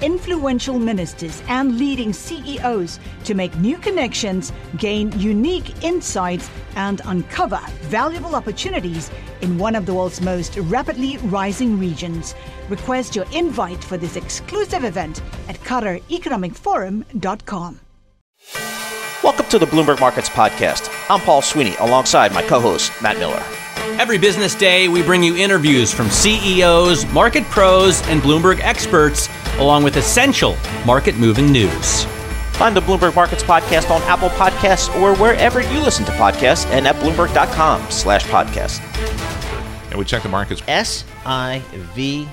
influential ministers, and leading CEOs to make new connections, gain unique insights, and uncover valuable opportunities in one of the world's most rapidly rising regions. Request your invite for this exclusive event at QatarEconomicForum.com. Welcome to the Bloomberg Markets Podcast. I'm Paul Sweeney alongside my co host, Matt Miller. Every business day, we bring you interviews from CEOs, market pros, and Bloomberg experts, along with essential market moving news. Find the Bloomberg Markets Podcast on Apple Podcasts or wherever you listen to podcasts and at Bloomberg.com slash podcast. And we check the markets. S I V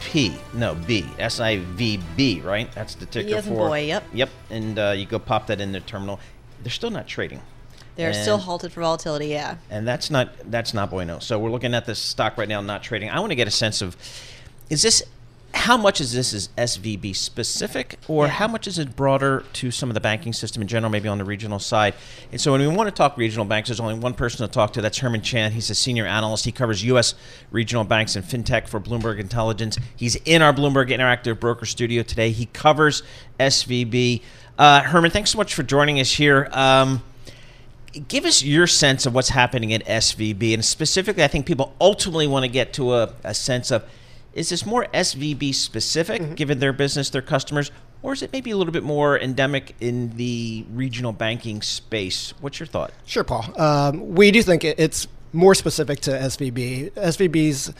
P. No, B. S I V B, right? That's the ticker as in for. boy, yep. Yep. And uh, you go pop that in the terminal. They're still not trading. They're still halted for volatility, yeah. and that's not that's not bueno. So we're looking at this stock right now, not trading. I want to get a sense of is this how much is this is SVB specific, or how much is it broader to some of the banking system in general, maybe on the regional side? And so when we want to talk regional banks, there's only one person to talk to. That's Herman Chan. He's a senior analyst. He covers U.S. regional banks and fintech for Bloomberg Intelligence. He's in our Bloomberg Interactive Broker Studio today. He covers SVB. Uh, Herman, thanks so much for joining us here. Um, give us your sense of what's happening at SVB, and specifically, I think people ultimately want to get to a, a sense of is this more SVB specific, given their business, their customers, or is it maybe a little bit more endemic in the regional banking space? What's your thought? Sure, Paul. Um, we do think it's more specific to SVB. SVB's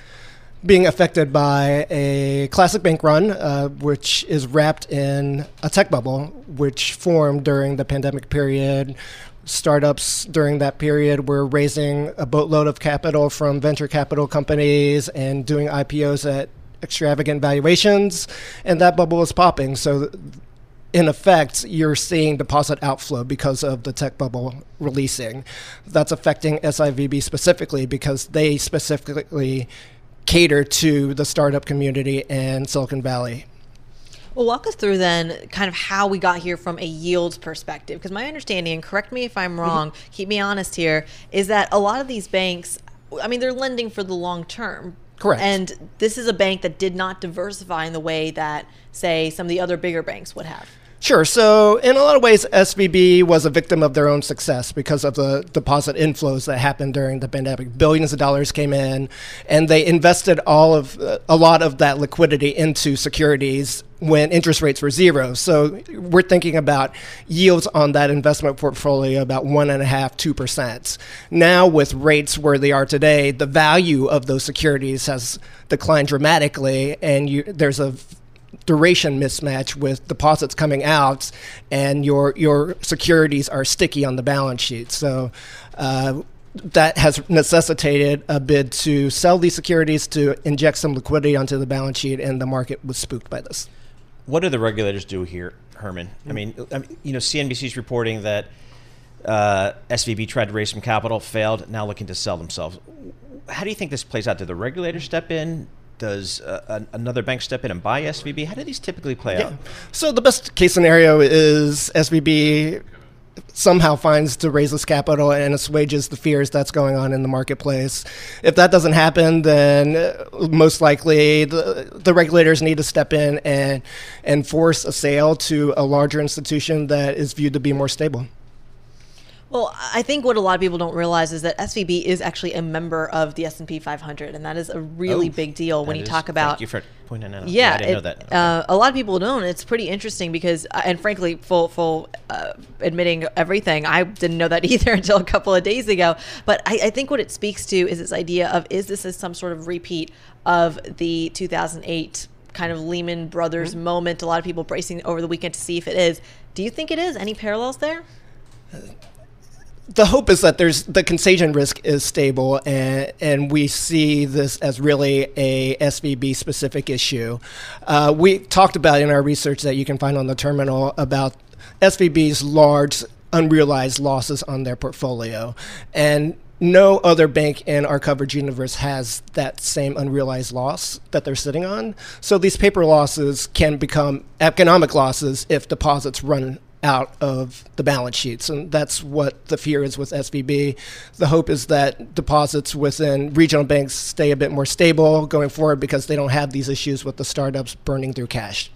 being affected by a classic bank run, uh, which is wrapped in a tech bubble, which formed during the pandemic period. Startups during that period were raising a boatload of capital from venture capital companies and doing IPOs at extravagant valuations, and that bubble was popping. So in effect, you're seeing deposit outflow because of the tech bubble releasing. That's affecting SIVB specifically because they specifically cater to the startup community and Silicon Valley. Well, walk us through then kind of how we got here from a yields perspective. Because my understanding, and correct me if I'm mm-hmm. wrong, keep me honest here, is that a lot of these banks, I mean, they're lending for the long term. Correct. And this is a bank that did not diversify in the way that, say, some of the other bigger banks would have. Sure. So, in a lot of ways, SVB was a victim of their own success because of the deposit inflows that happened during the pandemic. Billions of dollars came in, and they invested all of uh, a lot of that liquidity into securities when interest rates were zero. So, we're thinking about yields on that investment portfolio about one and a half, two percent. Now, with rates where they are today, the value of those securities has declined dramatically, and you, there's a duration mismatch with deposits coming out and your your securities are sticky on the balance sheet. So uh, that has necessitated a bid to sell these securities to inject some liquidity onto the balance sheet, and the market was spooked by this. What do the regulators do here, Herman? I mean, I mean you know, CNBC's reporting that uh, SVB tried to raise some capital, failed, now looking to sell themselves. How do you think this plays out? Do the regulators step in? Does uh, an- another bank step in and buy SVB? How do these typically play out? So the best case scenario is SVB somehow finds to raise this capital and assuages the fears that's going on in the marketplace. If that doesn't happen, then uh, most likely the, the regulators need to step in and and force a sale to a larger institution that is viewed to be more stable. Well, I think what a lot of people don't realize is that SVB is actually a member of the S&P 500, and that is a really Oh, big deal when you is- talk about. Thank you for pointing out. Yeah, I didn't know it- that. Uh, a lot of people don't. It's pretty interesting because, uh, and frankly, full full uh, admitting everything, I didn't know that either until a couple of days ago. But I, I think what it speaks to is this idea of is this as some sort of repeat of the 2008 kind of Lehman Brothers Mm-hmm. moment? A lot of people bracing over the weekend to see if it is. Do you think it is? Any parallels there? The hope is that there's the contagion risk is stable and and we see this as really a SVB specific issue. Uh, we talked about in our research that you can find on the terminal about SVB's large unrealized losses on their portfolio. And no other bank in our coverage universe has that same unrealized loss that they're sitting on. So these paper losses can become economic losses if deposits run out of the balance sheets. And that's what the fear is with SVB. The hope is that deposits within regional banks stay a bit more stable going forward because they don't have these issues with the startups burning through cash.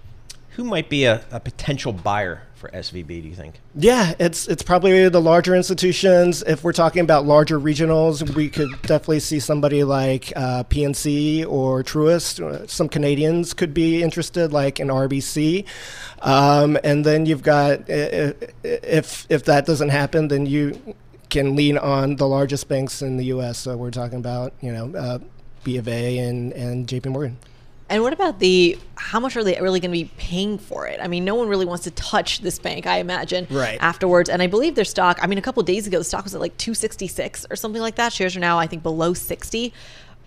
Who might be a, a potential buyer for SVB, do you think? Yeah, it's it's probably the larger institutions. If we're talking about larger regionals, we could definitely see somebody like uh, PNC or Truist. Some Canadians could be interested, like an RBC. Um, and then you've got if if that doesn't happen, then you can lean on the largest banks in the U.S. So we're talking about you know uh, B of A and and J.P. Morgan. And what about the how much are they really going to be paying for it? I mean, no one really wants to touch this bank, I imagine, right. afterwards. And I believe their stock, I mean, a couple days ago, the stock was at like 266 or something like that. Shares are now, I think, below 60.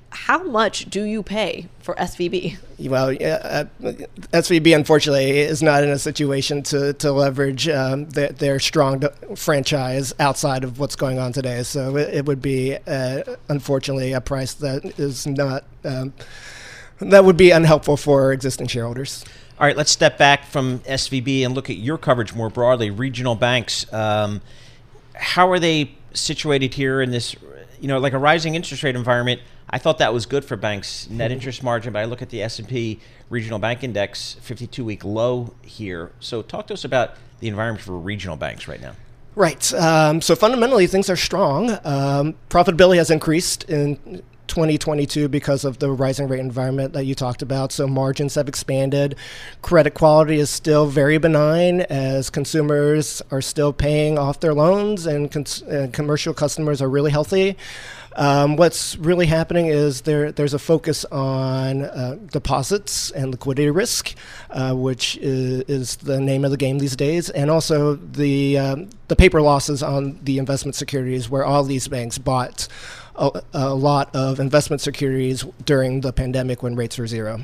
How much do you pay for SVB? Well, uh, SVB unfortunately is not in a situation to, to leverage um, their, their, strong franchise outside of what's going on today. So it, it would be, uh, unfortunately, a price that is not. Um, that would be unhelpful for existing shareholders. All right, let's step back from SVB and look at your coverage more broadly. Regional banks, um, how are they situated here in this, you know, like a rising interest rate environment? I thought that was good for banks, net interest margin. But I look at the S and P Regional Bank Index, 52-week low here. So talk to us about the environment for regional banks right now. Right. Um, so fundamentally, things are strong. Um, profitability has increased in 2022 because of the rising rate environment that you talked about. So margins have expanded. Credit quality is still very benign as consumers are still paying off their loans and, cons- and commercial customers are really healthy. Um, what's really happening is there, there's a focus on uh, deposits and liquidity risk, uh, which is, is, the name of the game these days, and also the um, the paper losses on the investment securities, where all these banks bought a, a lot of investment securities during the pandemic when rates were zero.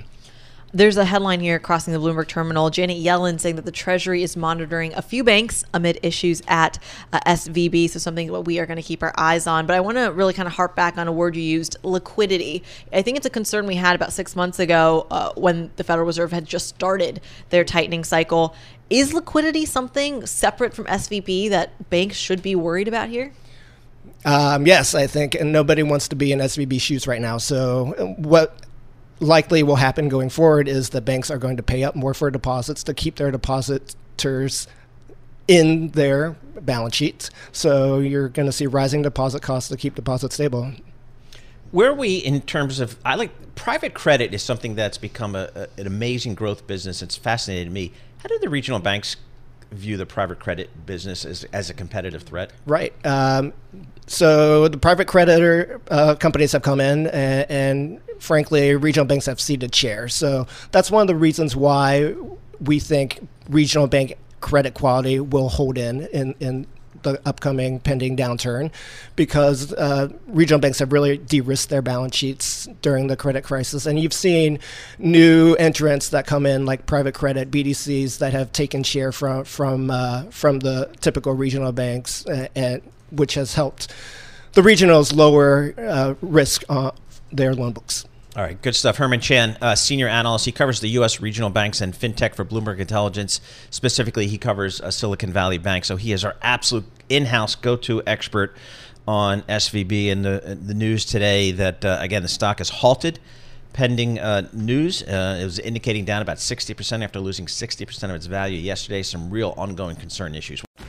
There's a headline here crossing the Bloomberg terminal. Janet Yellen saying that the Treasury is monitoring a few banks amid issues at uh, SVB. So, something that we are going to keep our eyes on. But I want to really kind of harp back on a word you used liquidity. I think it's a concern we had about six months ago uh, when the Federal Reserve had just started their tightening cycle. Is liquidity something separate from SVB that banks should be worried about here? Um, yes, I think, and nobody wants to be in SVB shoes right now. So, what likely will happen going forward is the banks are going to pay up more for deposits to keep their depositors in their balance sheets. So, you're going to see rising deposit costs to keep deposits stable. Where are we in terms of? I like private credit is something that's become a, a, an amazing growth business. It's fascinated me. How do the regional banks view the private credit business as, as a competitive threat? Right. Um, so the private creditor uh, companies have come in, and, and, frankly, regional banks have ceded share. So that's one of the reasons why we think regional bank credit quality will hold in in, in the upcoming pending downturn because uh, regional banks have really de-risked their balance sheets during the credit crisis. And you've seen new entrants that come in, like private credit BDCs, that have taken share from from uh, from the typical regional banks, and which has helped the regionals lower uh, risk on their loan books. All right, good stuff. Herman Chan, uh, senior analyst. He covers the U.S. regional banks and fintech for Bloomberg Intelligence. Specifically, he covers uh, Silicon Valley Bank. So he is our absolute in-house go-to expert on SVB. And the the news today that uh, again the stock is halted pending uh, news. Uh, it was indicating down about 60% after losing 60% of its value yesterday. Some real ongoing concern issues.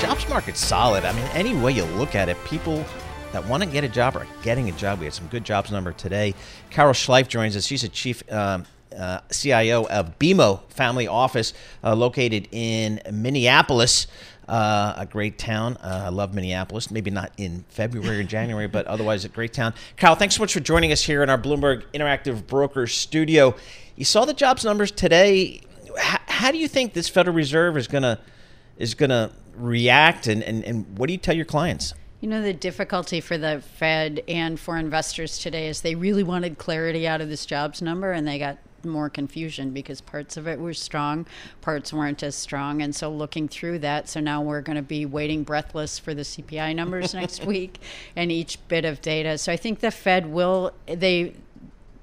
Jobs market's solid. I mean, any way you look at it, people that want to get a job are getting a job. We had some good jobs number today. Carol Schleif joins us. She's a chief um, uh, CIO of BMO Family Office, uh, located in Minneapolis. Uh, a great town. Uh, I love Minneapolis. Maybe not in February or January, but otherwise a great town. Carol, thanks so much for joining us here in our Bloomberg Interactive Brokers studio. You saw the jobs numbers today. H- how do you think this Federal Reserve is gonna is gonna react, and, and, and what do you tell your clients? You know, the difficulty for the Fed and for investors today is they really wanted clarity out of this jobs number and they got more confusion because parts of it were strong, parts weren't as strong. And so looking through that, so now we're going to be waiting breathless for the CPI numbers next week and each bit of data. So I think the Fed will, they,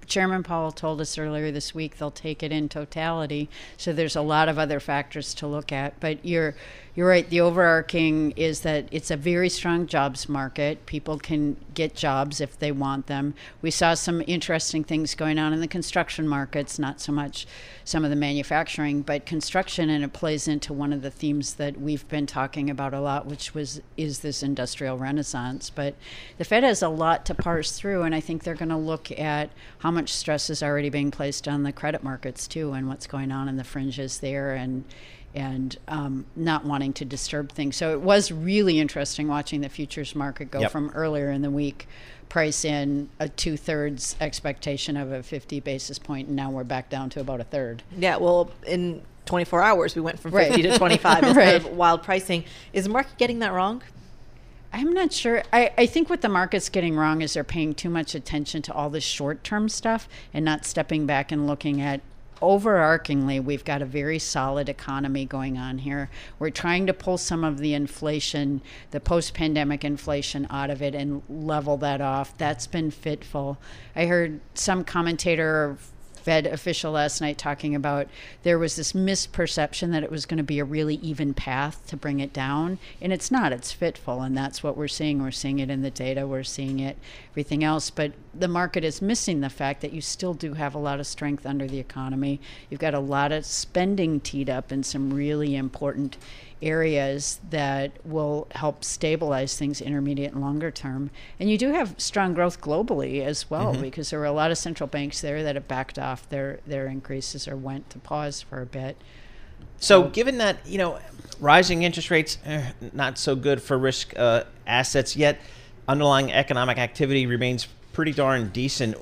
Chairman Powell told us earlier this week they'll take it in totality. So there's a lot of other factors to look at. But you're you're right. The overarching is that it's a very strong jobs market. People can get jobs if they want them. We saw some interesting things going on in the construction markets, not so much some of the manufacturing, but construction, and it plays into one of the themes that we've been talking about a lot, which was is this industrial renaissance. But the Fed has a lot to parse through, and I think they're going to look at how much stress is already being placed on the credit markets too, and what's going on in the fringes there, and and um, not wanting to disturb things. So it was really interesting watching the futures market go Yep. from earlier in the week, price in a two thirds expectation of a 50 basis point, and now we're back down to about a third. Yeah, well, in 24 hours, we went from Right. 50 to 25 instead Right. of wild pricing. Is the market getting that wrong? I'm not sure. I, I think what the market's getting wrong is they're paying too much attention to all this short term stuff and not stepping back and looking at overarchingly, we've got a very solid economy going on here. We're trying to pull some of the inflation, the post pandemic inflation, out of it and level that off. That's been fitful. I heard some commentator or Fed official last night talking about there was this misperception that it was going to be a really even path to bring it down, and it's not. It's fitful, and that's what we're seeing. We're seeing it in the data. We're seeing it everything else, but the market is missing the fact that you still do have a lot of strength under the economy. You've got a lot of spending teed up in some really important areas that will help stabilize things intermediate and longer term. And you do have strong growth globally as well because there were a lot of central banks there that have backed off their their increases or went to pause for a bit. So, given that you know rising interest rates eh, not so good for risk uh, assets yet, underlying economic activity remains pretty darn decent.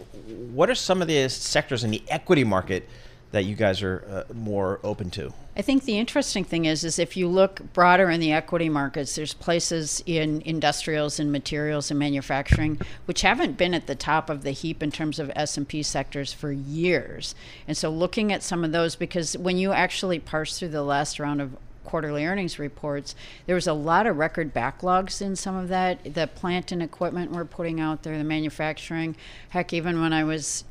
What are some of the sectors in the equity market that you guys are uh, more open to? I think the interesting thing is, is if you look broader in the equity markets, there's places in industrials and materials and manufacturing which haven't been at the top of the heap in terms of S and P sectors for years. And so, looking at some of those, because when you actually parse through the last round of quarterly earnings reports, there was a lot of record backlogs in some of that. The plant and equipment we're putting out there, the manufacturing. Heck, even when I was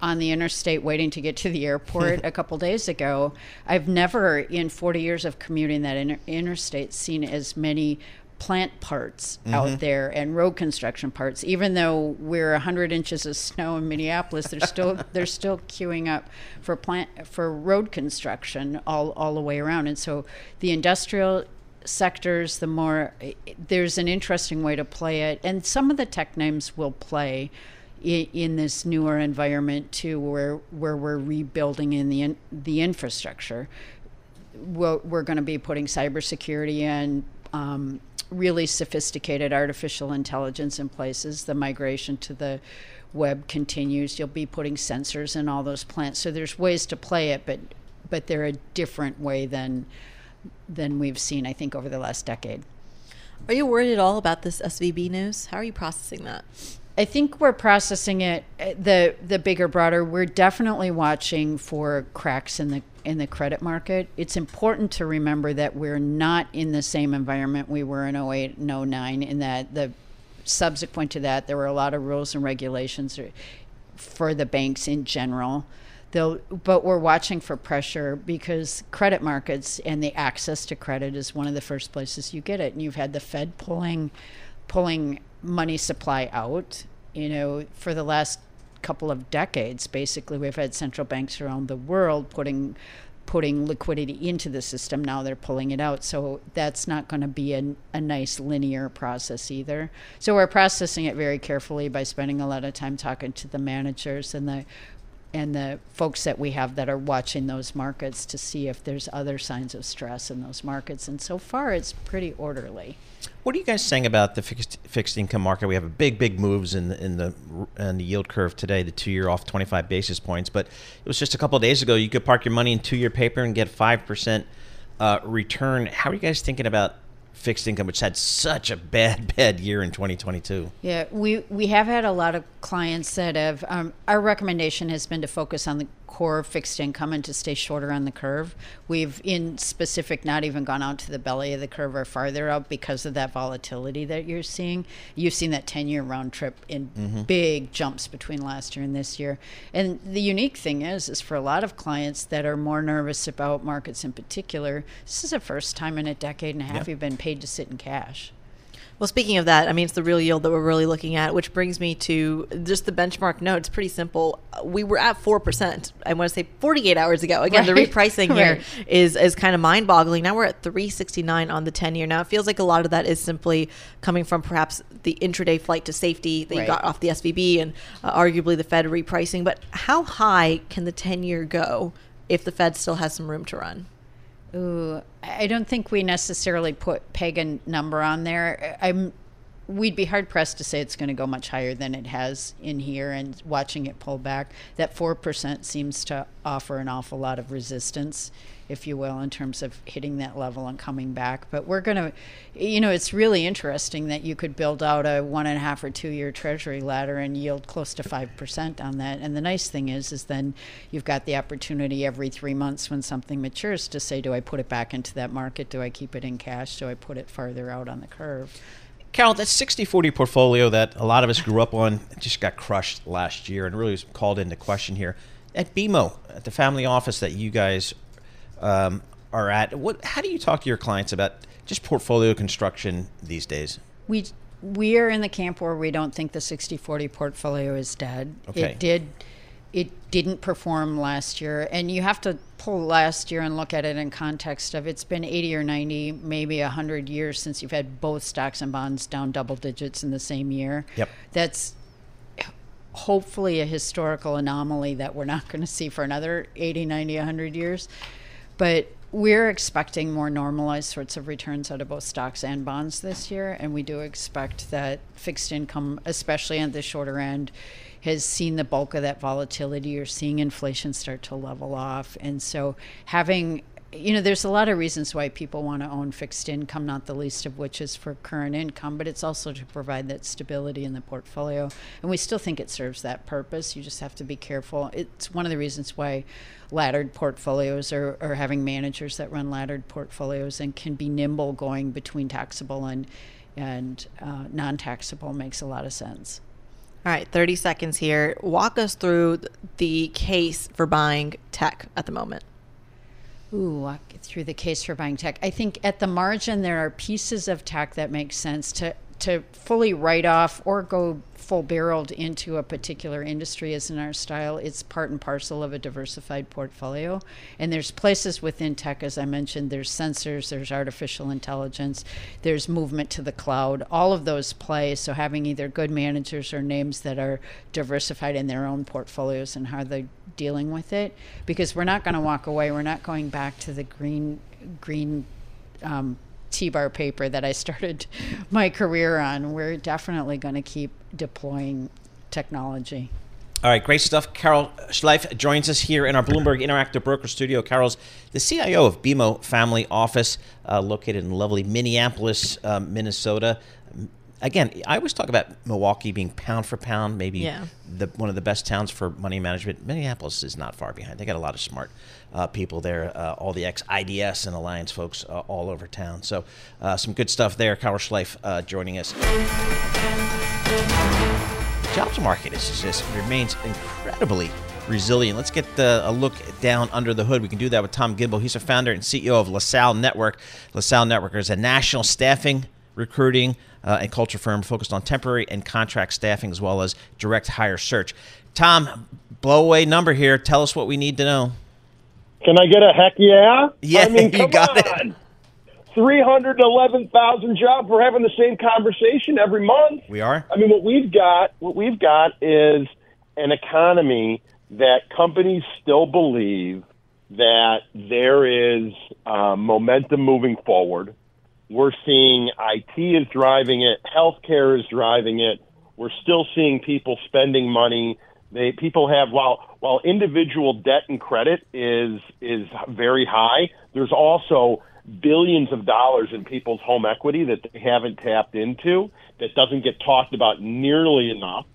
on the interstate waiting to get to the airport a couple days ago. I've never, in 40 years of commuting that inter- interstate, seen as many plant parts out mm-hmm. there and road construction parts. Even though we're 100 inches of snow in Minneapolis, they're still they're still queuing up for plant for road construction all all the way around. And so the industrial sectors, the more there's an interesting way to play it, and some of the tech names will play in, in this newer environment too, where where we're rebuilding in the in, the infrastructure. We're, we're going to be putting cybersecurity and um, really sophisticated artificial intelligence in places. The migration to the web continues. You'll be putting sensors in all those plants. So there's ways to play it, but but they're a different way than than we've seen, I think, over the last decade. Are you worried at all about this SVB news? How are you processing that? I think we're processing it uh, the the bigger broader we're definitely watching for cracks in the in the credit market. It's important to remember that we're not in the same environment we were in 08 and 09 in that the subsequent to that there were a lot of rules and regulations for the banks in general. They'll, but we're watching for pressure because credit markets and the access to credit is one of the first places you get it. And you've had the Fed pulling pulling money supply out. You know, for the last couple of decades, basically, we've had central banks around the world putting putting liquidity into the system. Now they're pulling it out, so that's not going to be a, a nice linear process either. So we're processing it very carefully by spending a lot of time talking to the managers and the and the folks that we have that are watching those markets to see if there's other signs of stress in those markets. And so far, it's pretty orderly. What are you guys saying about the fixed fixed income market? We have a big, big moves in the in the in the yield curve today. The two year off twenty five basis points, but it was just a couple days ago. You could park your money in two year paper and get five percent uh, return. How are you guys thinking about fixed income, which had such a bad, bad year in 2022. Yeah, we, we have had a lot of clients that have, um, our recommendation has been to focus on the core fixed income and to stay shorter on the curve. We've, in specific, not even gone out to the belly of the curve or farther out because of that volatility that you're seeing. You've seen that 10 year round trip in mm-hmm. big jumps between last year and this year. And the unique thing is, is for a lot of clients that are more nervous about markets in particular, this is the first time in a decade and a half yep. you've been paid to sit in cash. Well, speaking of that, I mean, it's the real yield that we're really looking at, which brings me to just the benchmark note. It's pretty simple. We were at 4%, I want to say 48 hours ago. Again, right. the repricing here right. is is kind of mind boggling. Now we're at 369 on the 10 year. Now it feels like a lot of that is simply coming from perhaps the intraday flight to safety that right. you got off the SVB and uh, arguably the Fed repricing. But how high can the 10 year go if the Fed still has some room to run? Ooh, I don't think we necessarily put pagan number on there. I'm we'd be hard pressed to say it's going to go much higher than it has in here and watching it pull back that 4% seems to offer an awful lot of resistance if you will, in terms of hitting that level and coming back. But we're going to, you know, it's really interesting that you could build out a one and a half or two year treasury ladder and yield close to 5% on that. And the nice thing is, is then you've got the opportunity every three months when something matures to say, do I put it back into that market? Do I keep it in cash? Do I put it farther out on the curve? Carol, that 60 40 portfolio that a lot of us grew up on just got crushed last year and really was called into question here. At BMO, at the family office that you guys um, are at. What? How do you talk to your clients about just portfolio construction these days? We we are in the camp where we don't think the 60-40 portfolio is dead. Okay. It did it didn't perform last year and you have to pull last year and look at it in context of it's been 80 or 90 maybe 100 years since you've had both stocks and bonds down double digits in the same year yep that's hopefully a historical anomaly that we're not going to see for another 80 90 100 years but we're expecting more normalized sorts of returns out of both stocks and bonds this year. And we do expect that fixed income, especially at the shorter end, has seen the bulk of that volatility. You're seeing inflation start to level off. And so having you know, there's a lot of reasons why people want to own fixed income, not the least of which is for current income, but it's also to provide that stability in the portfolio. And we still think it serves that purpose. You just have to be careful. It's one of the reasons why laddered portfolios or, or having managers that run laddered portfolios and can be nimble going between taxable and and uh, non-taxable makes a lot of sense. All right, 30 seconds here. Walk us through the case for buying tech at the moment. Ooh, through the case for buying tech. I think at the margin there are pieces of tech that make sense to to fully write off or go full barreled into a particular industry in our style. It's part and parcel of a diversified portfolio. And there's places within tech, as I mentioned, there's sensors, there's artificial intelligence, there's movement to the cloud. All of those play. So having either good managers or names that are diversified in their own portfolios and how they're dealing with it. Because we're not going to walk away. We're not going back to the green green um, T-bar paper that I started my career on. We're definitely going to keep deploying technology. All right, great stuff. Carol Schleif joins us here in our Bloomberg Interactive Broker Studio. Carol's the CIO of BMO Family Office, uh, located in lovely Minneapolis, uh, Minnesota again, I always talk about Milwaukee being pound for pound, maybe yeah. the, one of the best towns for money management. Minneapolis is not far behind. They got a lot of smart uh, people there, uh, all the ex IDS and Allianz folks uh, all over town. So, uh, some good stuff there. Carol Schleif uh, joining us. Jobs market is just remains incredibly resilient. Let's get the, a look down under the hood. We can do that with Tom Gimbel. He's a founder and CEO of LaSalle Network. LaSalle Network is a national staffing recruiting uh, and culture firm focused on temporary and contract staffing as well as direct hire search. Tom, blow away number here. Tell us what we need to know. Can I get a heck yeah? Yeah, I mean, you got on. it. 311,000 jobs. We're having the same conversation every month. We are. I mean, what we've got, what we've got is an economy that companies still believe that there is uh, momentum moving forward. We're seeing IT is driving it, healthcare is driving it. We're still seeing people spending money. They people have while while individual debt and credit is is very high. There's also billions of dollars in people's home equity that they haven't tapped into that doesn't get talked about nearly enough.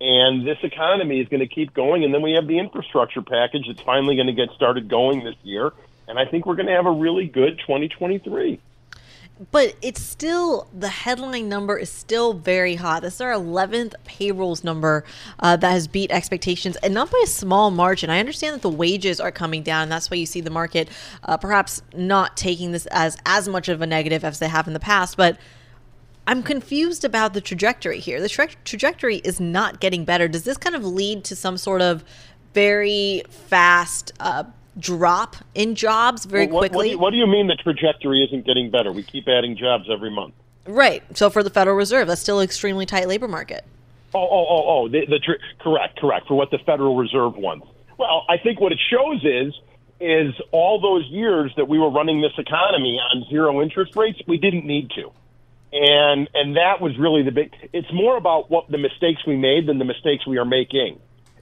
And this economy is going to keep going. And then we have the infrastructure package that's finally going to get started going this year. And I think we're going to have a really good 2023 but it's still the headline number is still very hot. This is our 11th payrolls number uh, that has beat expectations, and not by a small margin. I understand that the wages are coming down, and that's why you see the market uh, perhaps not taking this as as much of a negative as they have in the past, but. I'm confused about the trajectory here. The tra- trajectory is not getting better. Does this kind of lead to some sort of very fast uh, drop in jobs very well, what, quickly. What do, you, what do you mean the trajectory isn't getting better? We keep adding jobs every month. Right. So for the Federal Reserve, that's still an extremely tight labor market. Oh, oh, oh, oh. The, the tr- correct, correct. For what the Federal Reserve wants. Well, I think what it shows is is all those years that we were running this economy on zero interest rates, we didn't need to. And and that was really the big it's more about what the mistakes we made than the mistakes we are making.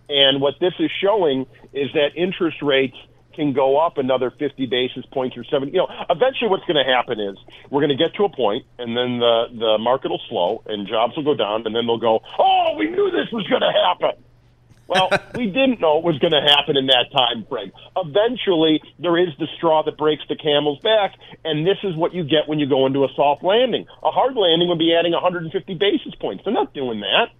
And what this is showing is that interest rates can go up another 50 basis points or 70. You know, eventually what's going to happen is we're going to get to a point and then the, the market will slow and jobs will go down and then they'll go, oh, we knew this was going to happen. Well, we didn't know it was going to happen in that time frame. Eventually, there is the straw that breaks the camel's back, and this is what you get when you go into a soft landing. A hard landing would be adding 150 basis points. They're not doing that.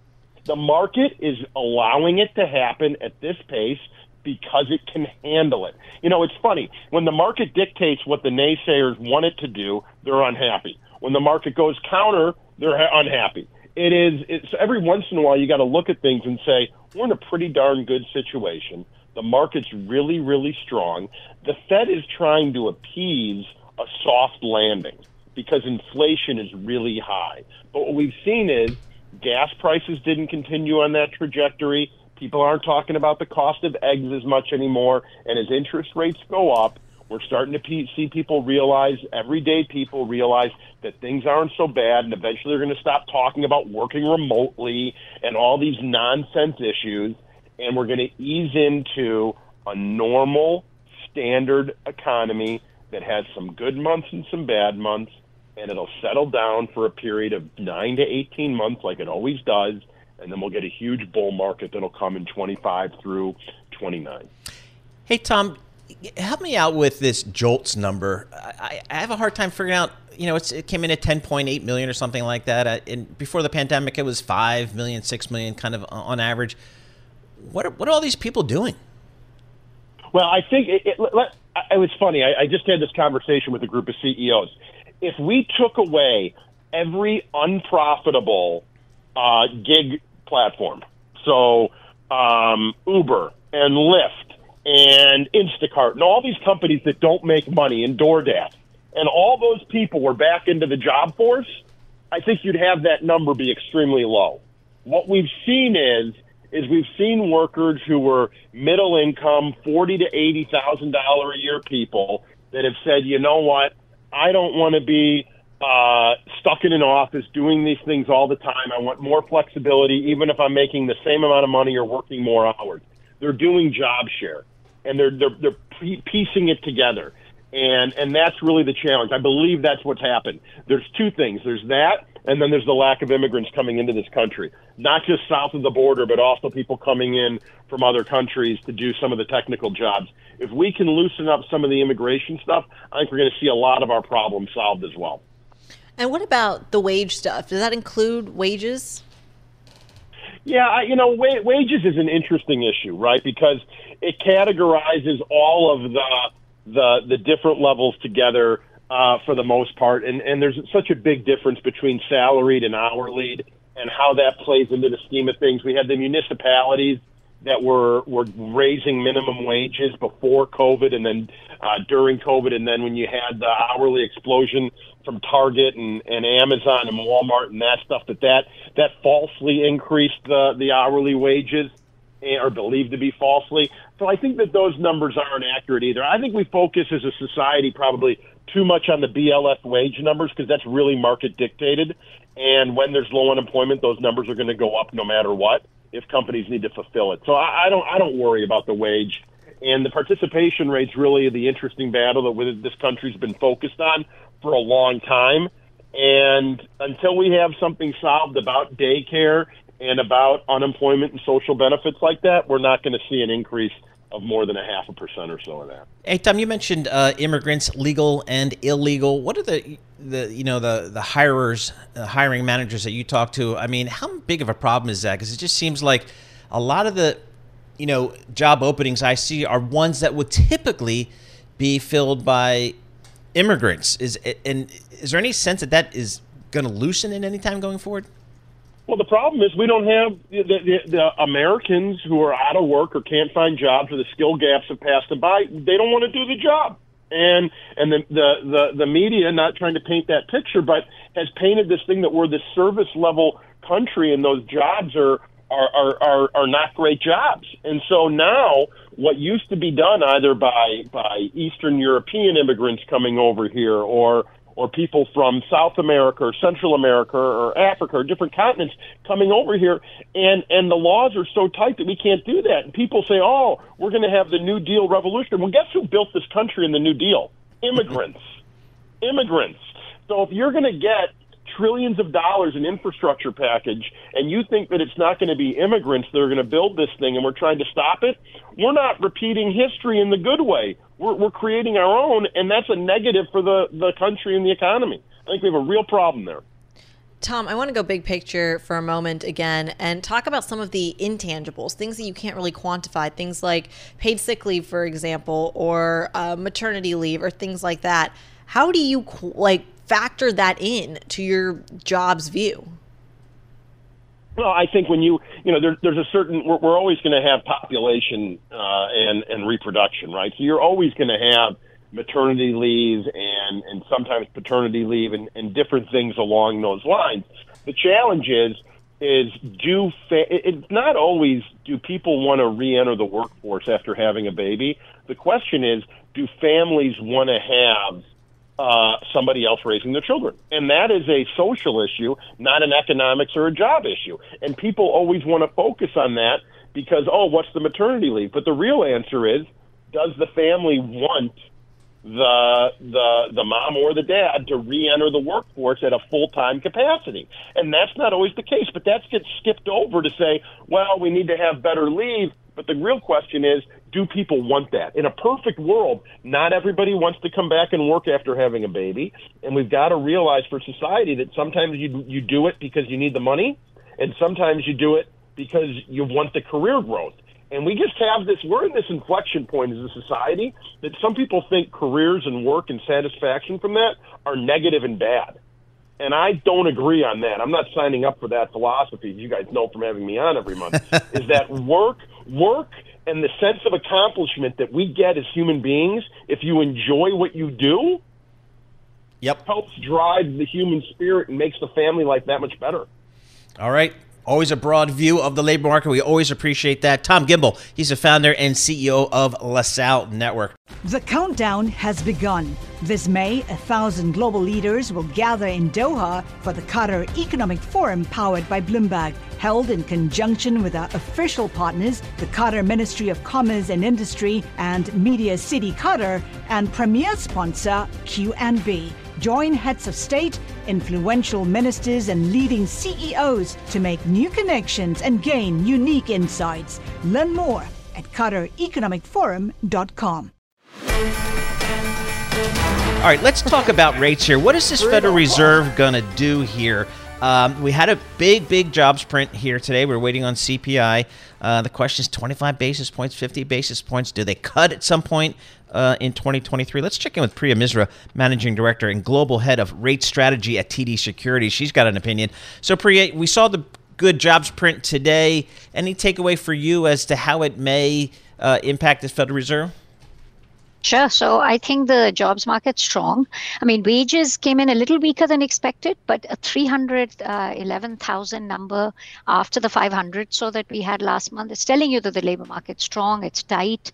The market is allowing it to happen at this pace because it can handle it. You know, it's funny. When the market dictates what the naysayers want it to do, they're unhappy. When the market goes counter, they're unhappy. It is, it's every once in a while you got to look at things and say, we're in a pretty darn good situation. The market's really, really strong. The Fed is trying to appease a soft landing because inflation is really high. But what we've seen is gas prices didn't continue on that trajectory People aren't talking about the cost of eggs as much anymore. And as interest rates go up, we're starting to see people realize, everyday people realize that things aren't so bad. And eventually they're going to stop talking about working remotely and all these nonsense issues. And we're going to ease into a normal, standard economy that has some good months and some bad months. And it'll settle down for a period of nine to 18 months, like it always does and then we'll get a huge bull market that'll come in 25 through 29. Hey, Tom, help me out with this JOLTS number. I, I have a hard time figuring out. You know, it came in at 10.8 million or something like that. Uh, and before the pandemic, it was 5 million, 6 million, kind of on average. What are, what are all these people doing? Well, I think it, it, it was funny. I, I just had this conversation with a group of CEOs. If we took away every unprofitable uh, gig platform. So um, Uber and Lyft and Instacart and all these companies that don't make money and DoorDash and all those people were back into the job force, I think you'd have that number be extremely low. What we've seen is is we've seen workers who were middle income, forty to eighty thousand dollar a year people that have said, you know what, I don't want to be uh, stuck in an office doing these things all the time. I want more flexibility, even if I'm making the same amount of money or working more hours. They're doing job share, and they're they're they're piecing it together, and and that's really the challenge. I believe that's what's happened. There's two things. There's that, and then there's the lack of immigrants coming into this country, not just south of the border, but also people coming in from other countries to do some of the technical jobs. If we can loosen up some of the immigration stuff, I think we're going to see a lot of our problems solved as well. And what about the wage stuff? Does that include wages? Yeah, you know, wa- wages is an interesting issue, right? Because it categorizes all of the the the different levels together uh, for the most part, and and there's such a big difference between salaried and hourly, and how that plays into the scheme of things. We had the municipalities that were were raising minimum wages before COVID, and then uh, during COVID, and then when you had the hourly explosion from Target and, and Amazon and Walmart and that stuff, that that that falsely increased the the hourly wages. or believed to be falsely. So I think that those numbers aren't accurate either. I think we focus as a society probably too much on the BLS wage numbers because that's really market dictated. And when there's low unemployment, those numbers are going to go up no matter what if companies need to fulfill it. So I, I don't I don't worry about the wage. And the participation rate's really the interesting battle that this country's been focused on for a long time. And until we have something solved about daycare and about unemployment and social benefits like that, we're not going to see an increase of more than a half a percent or so of that. Hey Tom, you mentioned uh, immigrants, legal and illegal. What are the the you know the the hirers, the hiring managers that you talk to? I mean, how big of a problem is that? Because it just seems like a lot of the you know job openings I see are ones that would typically be filled by immigrants. Is and is there any sense that that is going to loosen in any time going forward? Well, the problem is we don't have the, the, the Americans who are out of work or can't find jobs or the skill gaps have passed them by. They don't want to do the job. And and the, the the the media, not trying to paint that picture, but has painted this thing that we're this service level country, and those jobs are are, are, are, are not great jobs. And so now what used to be done either by, by Eastern European immigrants coming over here or or people from South America or Central America or Africa or different continents coming over here and and the laws are so tight that we can't do that. And people say oh we're going to have the new deal revolution. Well guess who built this country in the new deal? Immigrants. Mm-hmm. Immigrants. So if you're going to get trillions of dollars in infrastructure package and you think that it's not going to be immigrants that are going to build this thing and we're trying to stop it we're not repeating history in the good way we're, we're creating our own, and that's a negative for the, the country and the economy. I think we have a real problem there. Tom, I want to go big picture for a moment again and talk about some of the intangibles, things that you can't really quantify, things like paid sick leave, for example, or uh, maternity leave, or things like that. How do you like factor that in to your job's view? Well, I think when you you know there, there's a certain we're, we're always going to have population uh, and and reproduction, right? So you're always going to have maternity leave and and sometimes paternity leave and, and different things along those lines. The challenge is is do fa- it's not always do people want to re-enter the workforce after having a baby. The question is do families want to have uh, somebody else raising their children. And that is a social issue, not an economics or a job issue. And people always want to focus on that because, oh, what's the maternity leave? But the real answer is, does the family want the the the mom or the dad to re-enter the workforce at a full-time capacity and that's not always the case but that gets skipped over to say well we need to have better leave but the real question is do people want that? In a perfect world, not everybody wants to come back and work after having a baby, and we've got to realize for society that sometimes you you do it because you need the money, and sometimes you do it because you want the career growth. And we just have this, we're in this inflection point as a society that some people think careers and work and satisfaction from that are negative and bad. And I don't agree on that. I'm not signing up for that philosophy. You guys know from having me on every month. is that work, work and the sense of accomplishment that we get as human beings if you enjoy what you do yep. helps drive the human spirit and makes the family life that much better. All right Always a broad view of the labor market. We always appreciate that. Tom Gimbel, he's the founder and CEO of LaSalle Network. The countdown has begun. This May, a thousand global leaders will gather in Doha for the Qatar Economic Forum powered by Bloomberg, held in conjunction with our official partners, the Qatar Ministry of Commerce and Industry and Media City Qatar, and premier sponsor QNB. Join heads of state, influential ministers, and leading CEOs to make new connections and gain unique insights. Learn more at QatarEconomicForum.com. All right, let's talk about rates here. What is this Federal Reserve going to do here? Um, we had a big, big jobs print here today. We're waiting on CPI. Uh, the question is 25 basis points, 50 basis points. Do they cut at some point? uh, in 2023. Let's check in with Priya Misra, Managing Director and Global Head of Rate Strategy at TD Securities. She's got an opinion. So, Priya, we saw the good jobs print today. Any takeaway for you as to how it may uh, impact the Federal Reserve? Sure. So I think the jobs market's strong. I mean, wages came in a little weaker than expected, but a 311,000 uh, number after the 500 so that we had last month is telling you that the labor market's strong, it's tight.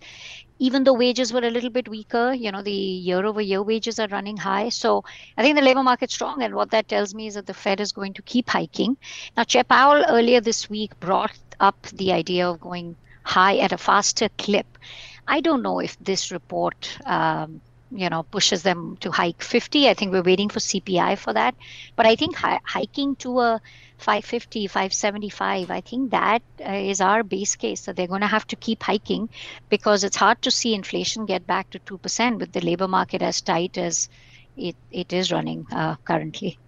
Even though wages were a little bit weaker, you know, the year over year wages are running high. So I think the labor market's strong. And what that tells me is that the Fed is going to keep hiking. Now, Chair Powell earlier this week brought up the idea of going high at a faster clip. I don't know if this report, um, you know, pushes them to hike 50. I think we're waiting for CPI for that. But I think hi- hiking to a 550, 575, I think that uh, is our base case that they're going to have to keep hiking because it's hard to see inflation get back to 2% with the labor market as tight as it, it is running uh, currently.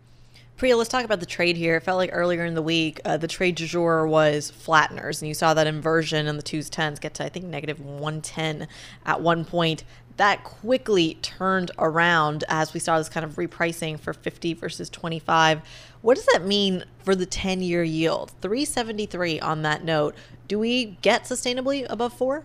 Priya, let's talk about the trade here. It felt like earlier in the week, uh, the trade du jour was flatteners, and you saw that inversion in the twos tens get to, I think, negative 110 at one point. That quickly turned around as we saw this kind of repricing for 50 versus 25. What does that mean for the 10 year yield? 373 on that note. Do we get sustainably above four?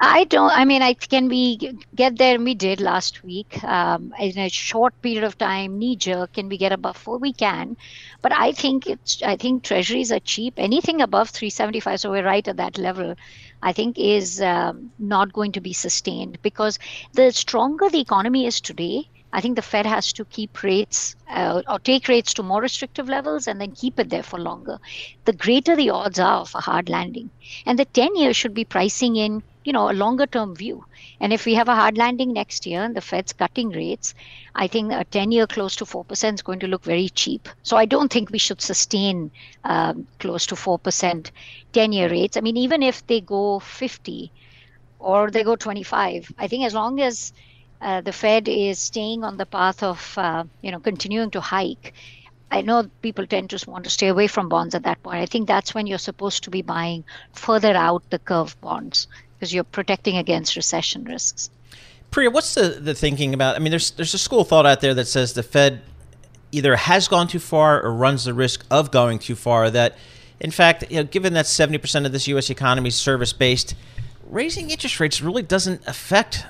I don't. I mean, I can we get there? And we did last week um, in a short period of time. Knee jerk. Can we get above four? We can, but I think it's. I think treasuries are cheap. Anything above three seventy five. So we're right at that level. I think is um, not going to be sustained because the stronger the economy is today, I think the Fed has to keep rates uh, or take rates to more restrictive levels and then keep it there for longer. The greater the odds are of a hard landing. And the 10 year should be pricing in you know, a longer term view. And if we have a hard landing next year and the Fed's cutting rates, I think a 10 year close to 4% is going to look very cheap. So I don't think we should sustain um, close to 4% 10 year rates. I mean, even if they go 50 or they go 25, I think as long as uh, the Fed is staying on the path of, uh, you know, continuing to hike, I know people tend to want to stay away from bonds at that point. I think that's when you're supposed to be buying further out the curve bonds because you're protecting against recession risks. Priya, what's the, the thinking about? I mean, there's there's a school of thought out there that says the Fed either has gone too far or runs the risk of going too far. That, in fact, you know, given that 70% of this U.S. economy is service based, raising interest rates really doesn't affect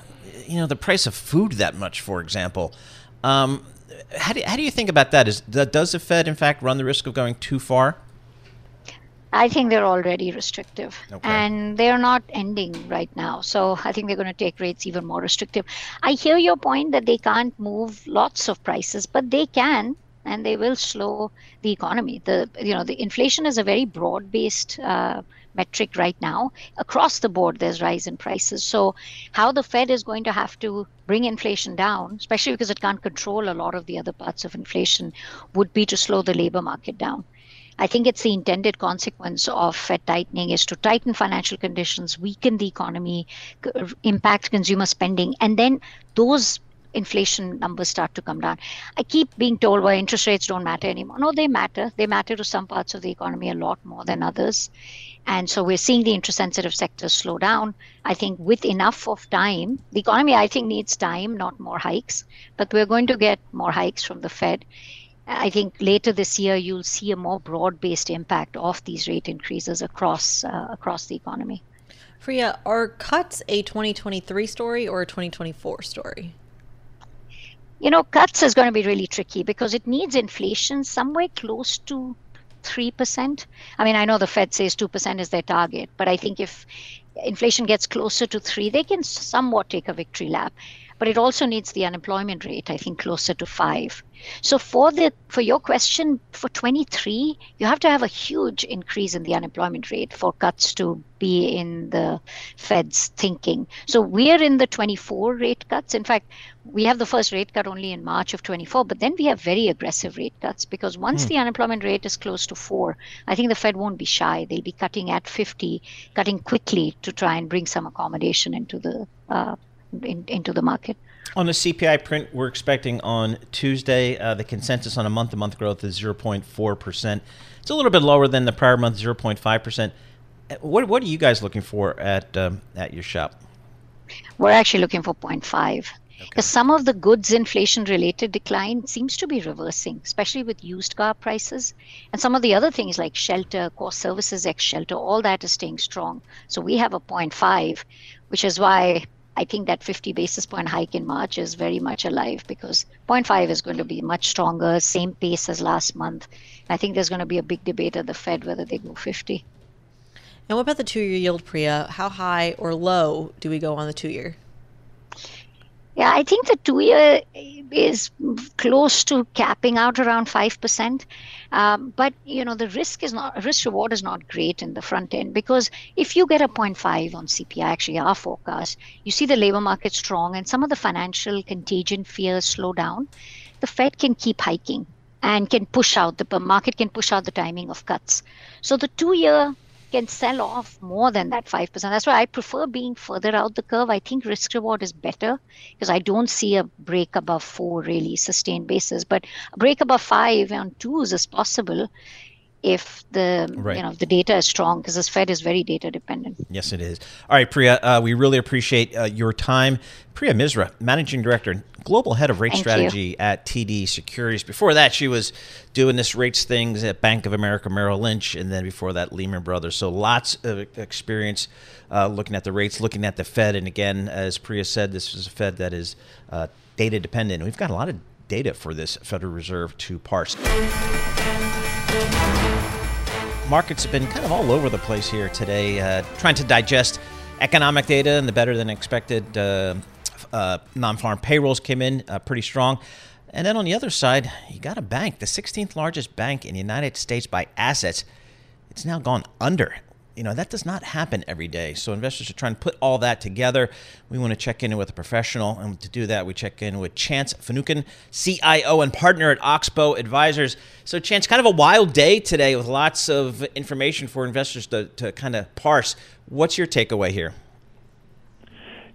you know the price of food that much. For example, um, how do how do you think about that? Is does the Fed in fact run the risk of going too far? I think they're already restrictive okay. and they're not ending right now. So I think they're going to take rates even more restrictive. I hear your point that they can't move lots of prices, but they can and they will slow the economy. The you know the inflation is a very broad based uh, metric right now across the board. There's rise in prices. So how the Fed is going to have to bring inflation down, especially because it can't control a lot of the other parts of inflation, would be to slow the labor market down. I think it's the intended consequence of Fed tightening is to tighten financial conditions, weaken the economy, impact consumer spending, and then those inflation numbers start to come down. I keep being told why interest rates don't matter anymore. No, they matter. They matter to some parts of the economy a lot more than others. And so we're seeing the interest sensitive sectors slow down. I think with enough of time, the economy, I think, needs time, not more hikes. But we're going to get more hikes from the Fed. I think later this year you'll see a more broad-based impact of these rate increases across uh, across the economy. Priya, are cuts a 2023 story or a 2024 story? You know, cuts is going to be really tricky because it needs inflation somewhere close to 3%. I mean, I know the Fed says 2% is their target, but I think if inflation gets closer to 3, they can somewhat take a victory lap but it also needs the unemployment rate, I think, closer to five. So for the for your question for 23, you have to have a huge increase in the unemployment rate for cuts to be in the Fed's thinking. So we're in the 24 rate cuts. In fact, we have the first rate cut only in March of 24, but then we have very aggressive rate cuts because once hmm. the unemployment rate is close to four, I think the Fed won't be shy. They'll be cutting at 50, cutting quickly to try and bring some accommodation into the uh, in, into the market. On the CPI print, we're expecting on Tuesday, uh, the consensus on a month to month growth is 0.4%. It's a little bit lower than the prior month, 0.5%. Uh, what, what are you guys looking for at, um, at your shop? We're actually looking for 0.5. Because okay. some of the goods inflation related decline seems to be reversing, especially with used car prices. And some of the other things like shelter, core services, ex shelter, all that is staying strong. So we have a 0.5, which is why I think that 50 basis point hike in March is very much alive because 0.5 is going to be much stronger, same pace as last month. I think there's going to be a big debate at the Fed whether they go 50. And what about the two year yield, Priya? How high or low do we go on the two year? Yeah, I think the two year is close to capping out around 5%. Um, but, you know, the risk is not, risk reward is not great in the front end because if you get a 0.5 on CPI, actually our forecast, you see the labor market strong and some of the financial contagion fears slow down, the Fed can keep hiking and can push out the market can push out the timing of cuts. So the two year can sell off more than that 5%. That's why I prefer being further out the curve. I think risk reward is better because I don't see a break above four really sustained basis. But a break above five on twos is possible if the right. you know the data is strong because this Fed is very data dependent. Yes, it is. All right, Priya, uh, we really appreciate uh, your time. Priya Misra, Managing Director, Global Head of Rate Thank Strategy you. at TD Securities. Before that, she was doing this rates things at Bank of America Merrill Lynch, and then before that, Lehman Brothers. So lots of experience uh, looking at the rates, looking at the Fed. And again, as Priya said, this is a Fed that is uh, data dependent. We've got a lot of data for this Federal Reserve to parse. Markets have been kind of all over the place here today, uh, trying to digest economic data and the better than expected uh, uh, non farm payrolls came in uh, pretty strong. And then on the other side, you got a bank, the 16th largest bank in the United States by assets. It's now gone under you know, that does not happen every day. So investors are trying to put all that together. We want to check in with a professional. And to do that, we check in with Chance Finucane, CIO and partner at Oxbow Advisors. So, Chance, kind of a wild day today with lots of information for investors to, to kind of parse. What's your takeaway here?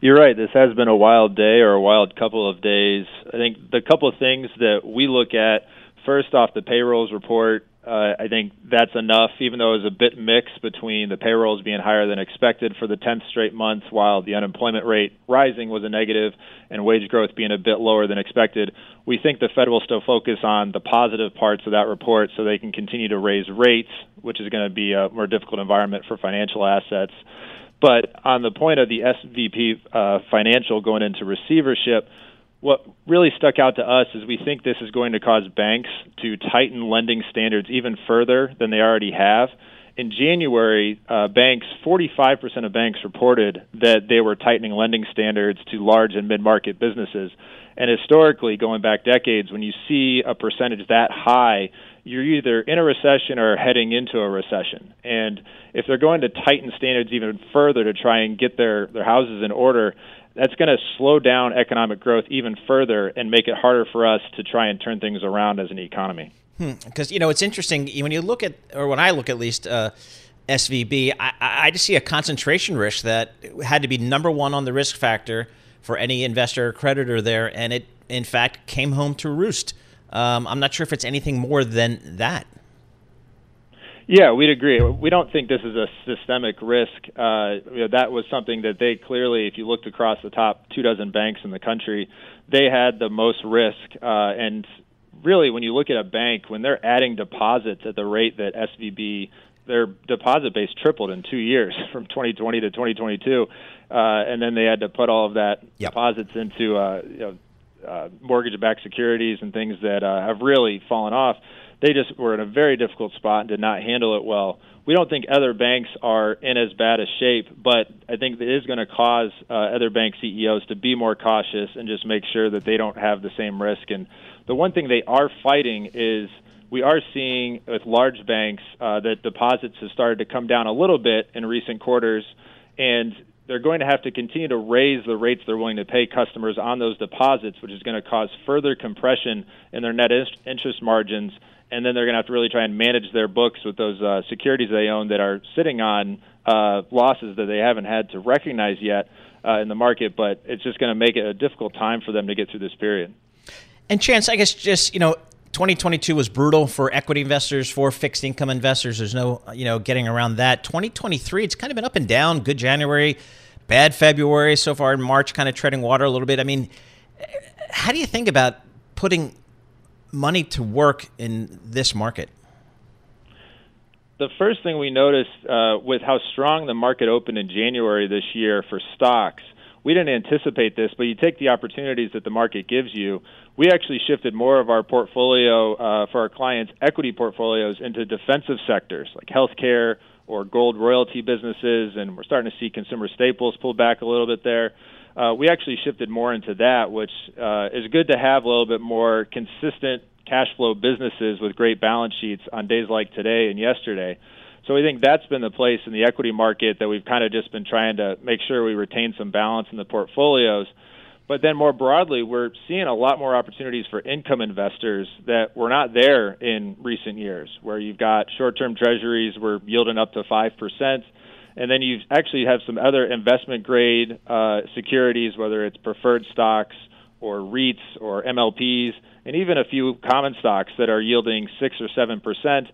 You're right. This has been a wild day or a wild couple of days. I think the couple of things that we look at first off the payrolls report uh, I think that's enough, even though it was a bit mixed between the payrolls being higher than expected for the 10th straight month, while the unemployment rate rising was a negative and wage growth being a bit lower than expected. We think the Fed will still focus on the positive parts of that report so they can continue to raise rates, which is going to be a more difficult environment for financial assets. But on the point of the SVB uh, financial going into receivership, what really stuck out to us is we think this is going to cause banks to tighten lending standards even further than they already have. In January, uh, banks, 45% of banks reported that they were tightening lending standards to large and mid market businesses. And historically, going back decades, when you see a percentage that high, you're either in a recession or heading into a recession. And if they're going to tighten standards even further to try and get their, their houses in order, that's going to slow down economic growth even further and make it harder for us to try and turn things around as an economy. Because hmm. you know it's interesting when you look at, or when I look at least, uh, SVB, I, I just see a concentration risk that had to be number one on the risk factor for any investor or creditor there, and it in fact came home to roost. Um, I'm not sure if it's anything more than that. Yeah, we'd agree. We don't think this is a systemic risk. Uh, you know, that was something that they clearly, if you looked across the top two dozen banks in the country, they had the most risk. Uh, and really, when you look at a bank, when they're adding deposits at the rate that SVB, their deposit base tripled in two years from 2020 to 2022, uh, and then they had to put all of that yep. deposits into uh, you know, uh, mortgage-backed securities and things that uh, have really fallen off they just were in a very difficult spot and did not handle it well. We don't think other banks are in as bad a shape, but I think it is going to cause uh, other bank CEOs to be more cautious and just make sure that they don't have the same risk. And the one thing they are fighting is we are seeing with large banks uh, that deposits have started to come down a little bit in recent quarters, and they're going to have to continue to raise the rates they're willing to pay customers on those deposits, which is going to cause further compression in their net interest margins and then they're going to have to really try and manage their books with those uh, securities they own that are sitting on uh, losses that they haven't had to recognize yet uh, in the market. But it's just going to make it a difficult time for them to get through this period. And Chance, I guess just you know. 2022 was brutal for equity investors, for fixed income investors. There's no, you know, getting around that. 2023, it's kind of been up and down. Good January, bad February so far in March, kind of treading water a little bit. I mean, how do you think about putting money to work in this market? The first thing we noticed uh, with how strong the market opened in January this year for stocks we didn't anticipate this, but you take the opportunities that the market gives you. We actually shifted more of our portfolio uh, for our clients' equity portfolios into defensive sectors like healthcare or gold royalty businesses, and we're starting to see consumer staples pull back a little bit there. Uh, we actually shifted more into that, which uh, is good to have a little bit more consistent cash flow businesses with great balance sheets on days like today and yesterday. So we think that's been the place in the equity market that we've kind of just been trying to make sure we retain some balance in the portfolios. But then more broadly, we're seeing a lot more opportunities for income investors that were not there in recent years, where you've got short-term treasuries were yielding up to 5%. And then you actually have some other investment grade uh, securities, whether it's preferred stocks or REITs or MLPs, and even a few common stocks that are yielding 6 or 7%.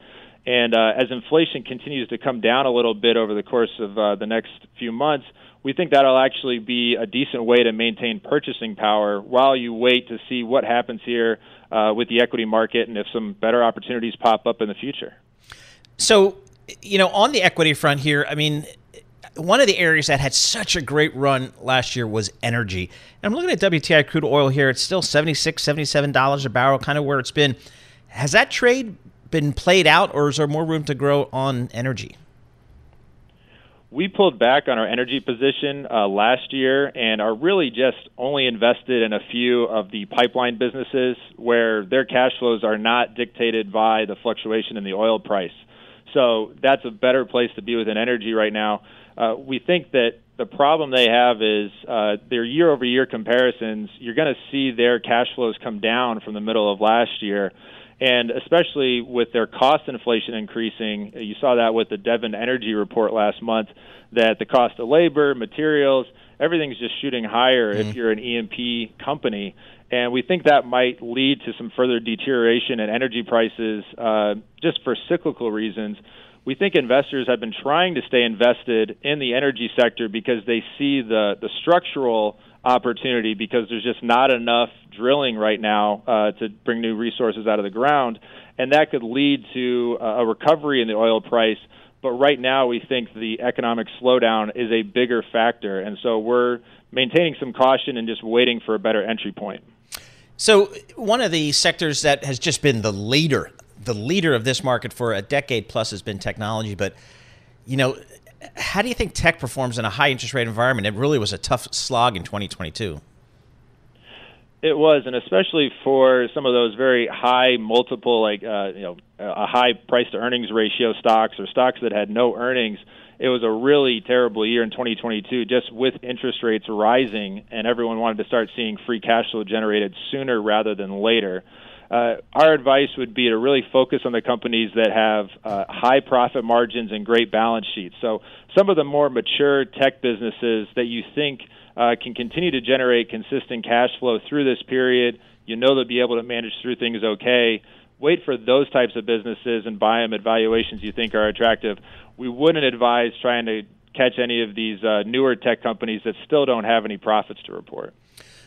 And uh, as inflation continues to come down a little bit over the course of uh, the next few months, we think that'll actually be a decent way to maintain purchasing power while you wait to see what happens here uh, with the equity market and if some better opportunities pop up in the future. So, you know, on the equity front here, I mean, one of the areas that had such a great run last year was energy. And I'm looking at WTI crude oil here. It's still $76, $77 a barrel, kind of where it's been. Has that trade been played out, or is there more room to grow on energy? We pulled back on our energy position uh, last year and are really just only invested in a few of the pipeline businesses where their cash flows are not dictated by the fluctuation in the oil price. So that's a better place to be within energy right now. Uh, we think that the problem they have is uh, their year over year comparisons, you're going to see their cash flows come down from the middle of last year. And especially with their cost inflation increasing, you saw that with the Devon Energy report last month that the cost of labor, materials, everything's just shooting higher mm-hmm. if you're an E&P company. And we think that might lead to some further deterioration in energy prices uh, just for cyclical reasons. We think investors have been trying to stay invested in the energy sector because they see the, the structural opportunity because there's just not enough drilling right now uh, to bring new resources out of the ground, and that could lead to a recovery in the oil price. But right now, we think the economic slowdown is a bigger factor, and so we're maintaining some caution and just waiting for a better entry point. So, one of the sectors that has just been the leader, the leader of this market for a decade plus, has been technology. But you know, how do you think tech performs in a high interest rate environment? It really was a tough slog in 2022. It was, and especially for some of those very high multiple, like uh, you know, a high price to earnings ratio stocks or stocks that had no earnings. It was a really terrible year in 2022, just with interest rates rising, and everyone wanted to start seeing free cash flow generated sooner rather than later. Uh, our advice would be to really focus on the companies that have uh, high profit margins and great balance sheets. So some of the more mature tech businesses that you think uh, can continue to generate consistent cash flow through this period, you know they'll be able to manage through things okay. Wait for those types of businesses and buy them at valuations you think are attractive. We wouldn't advise trying to catch any of these uh, newer tech companies that still don't have any profits to report.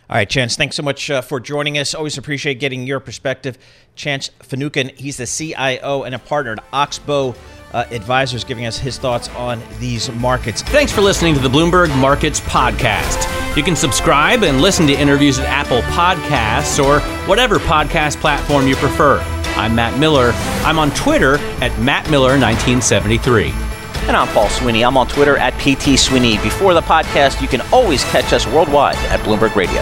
All right, Chance, thanks so much uh, for joining us. Always appreciate getting your perspective. Chance Finucane, he's the CIO and a partner at Oxbow uh, Advisors, giving us his thoughts on these markets. Thanks for listening to the Bloomberg Markets Podcast. You can subscribe and listen to interviews at Apple Podcasts or whatever podcast platform you prefer. I'm Matt Miller. I'm on Twitter at MattMiller1973. And I'm Paul Sweeney. I'm on Twitter at PT Sweeney. Before the podcast, you can always catch us worldwide at Bloomberg Radio.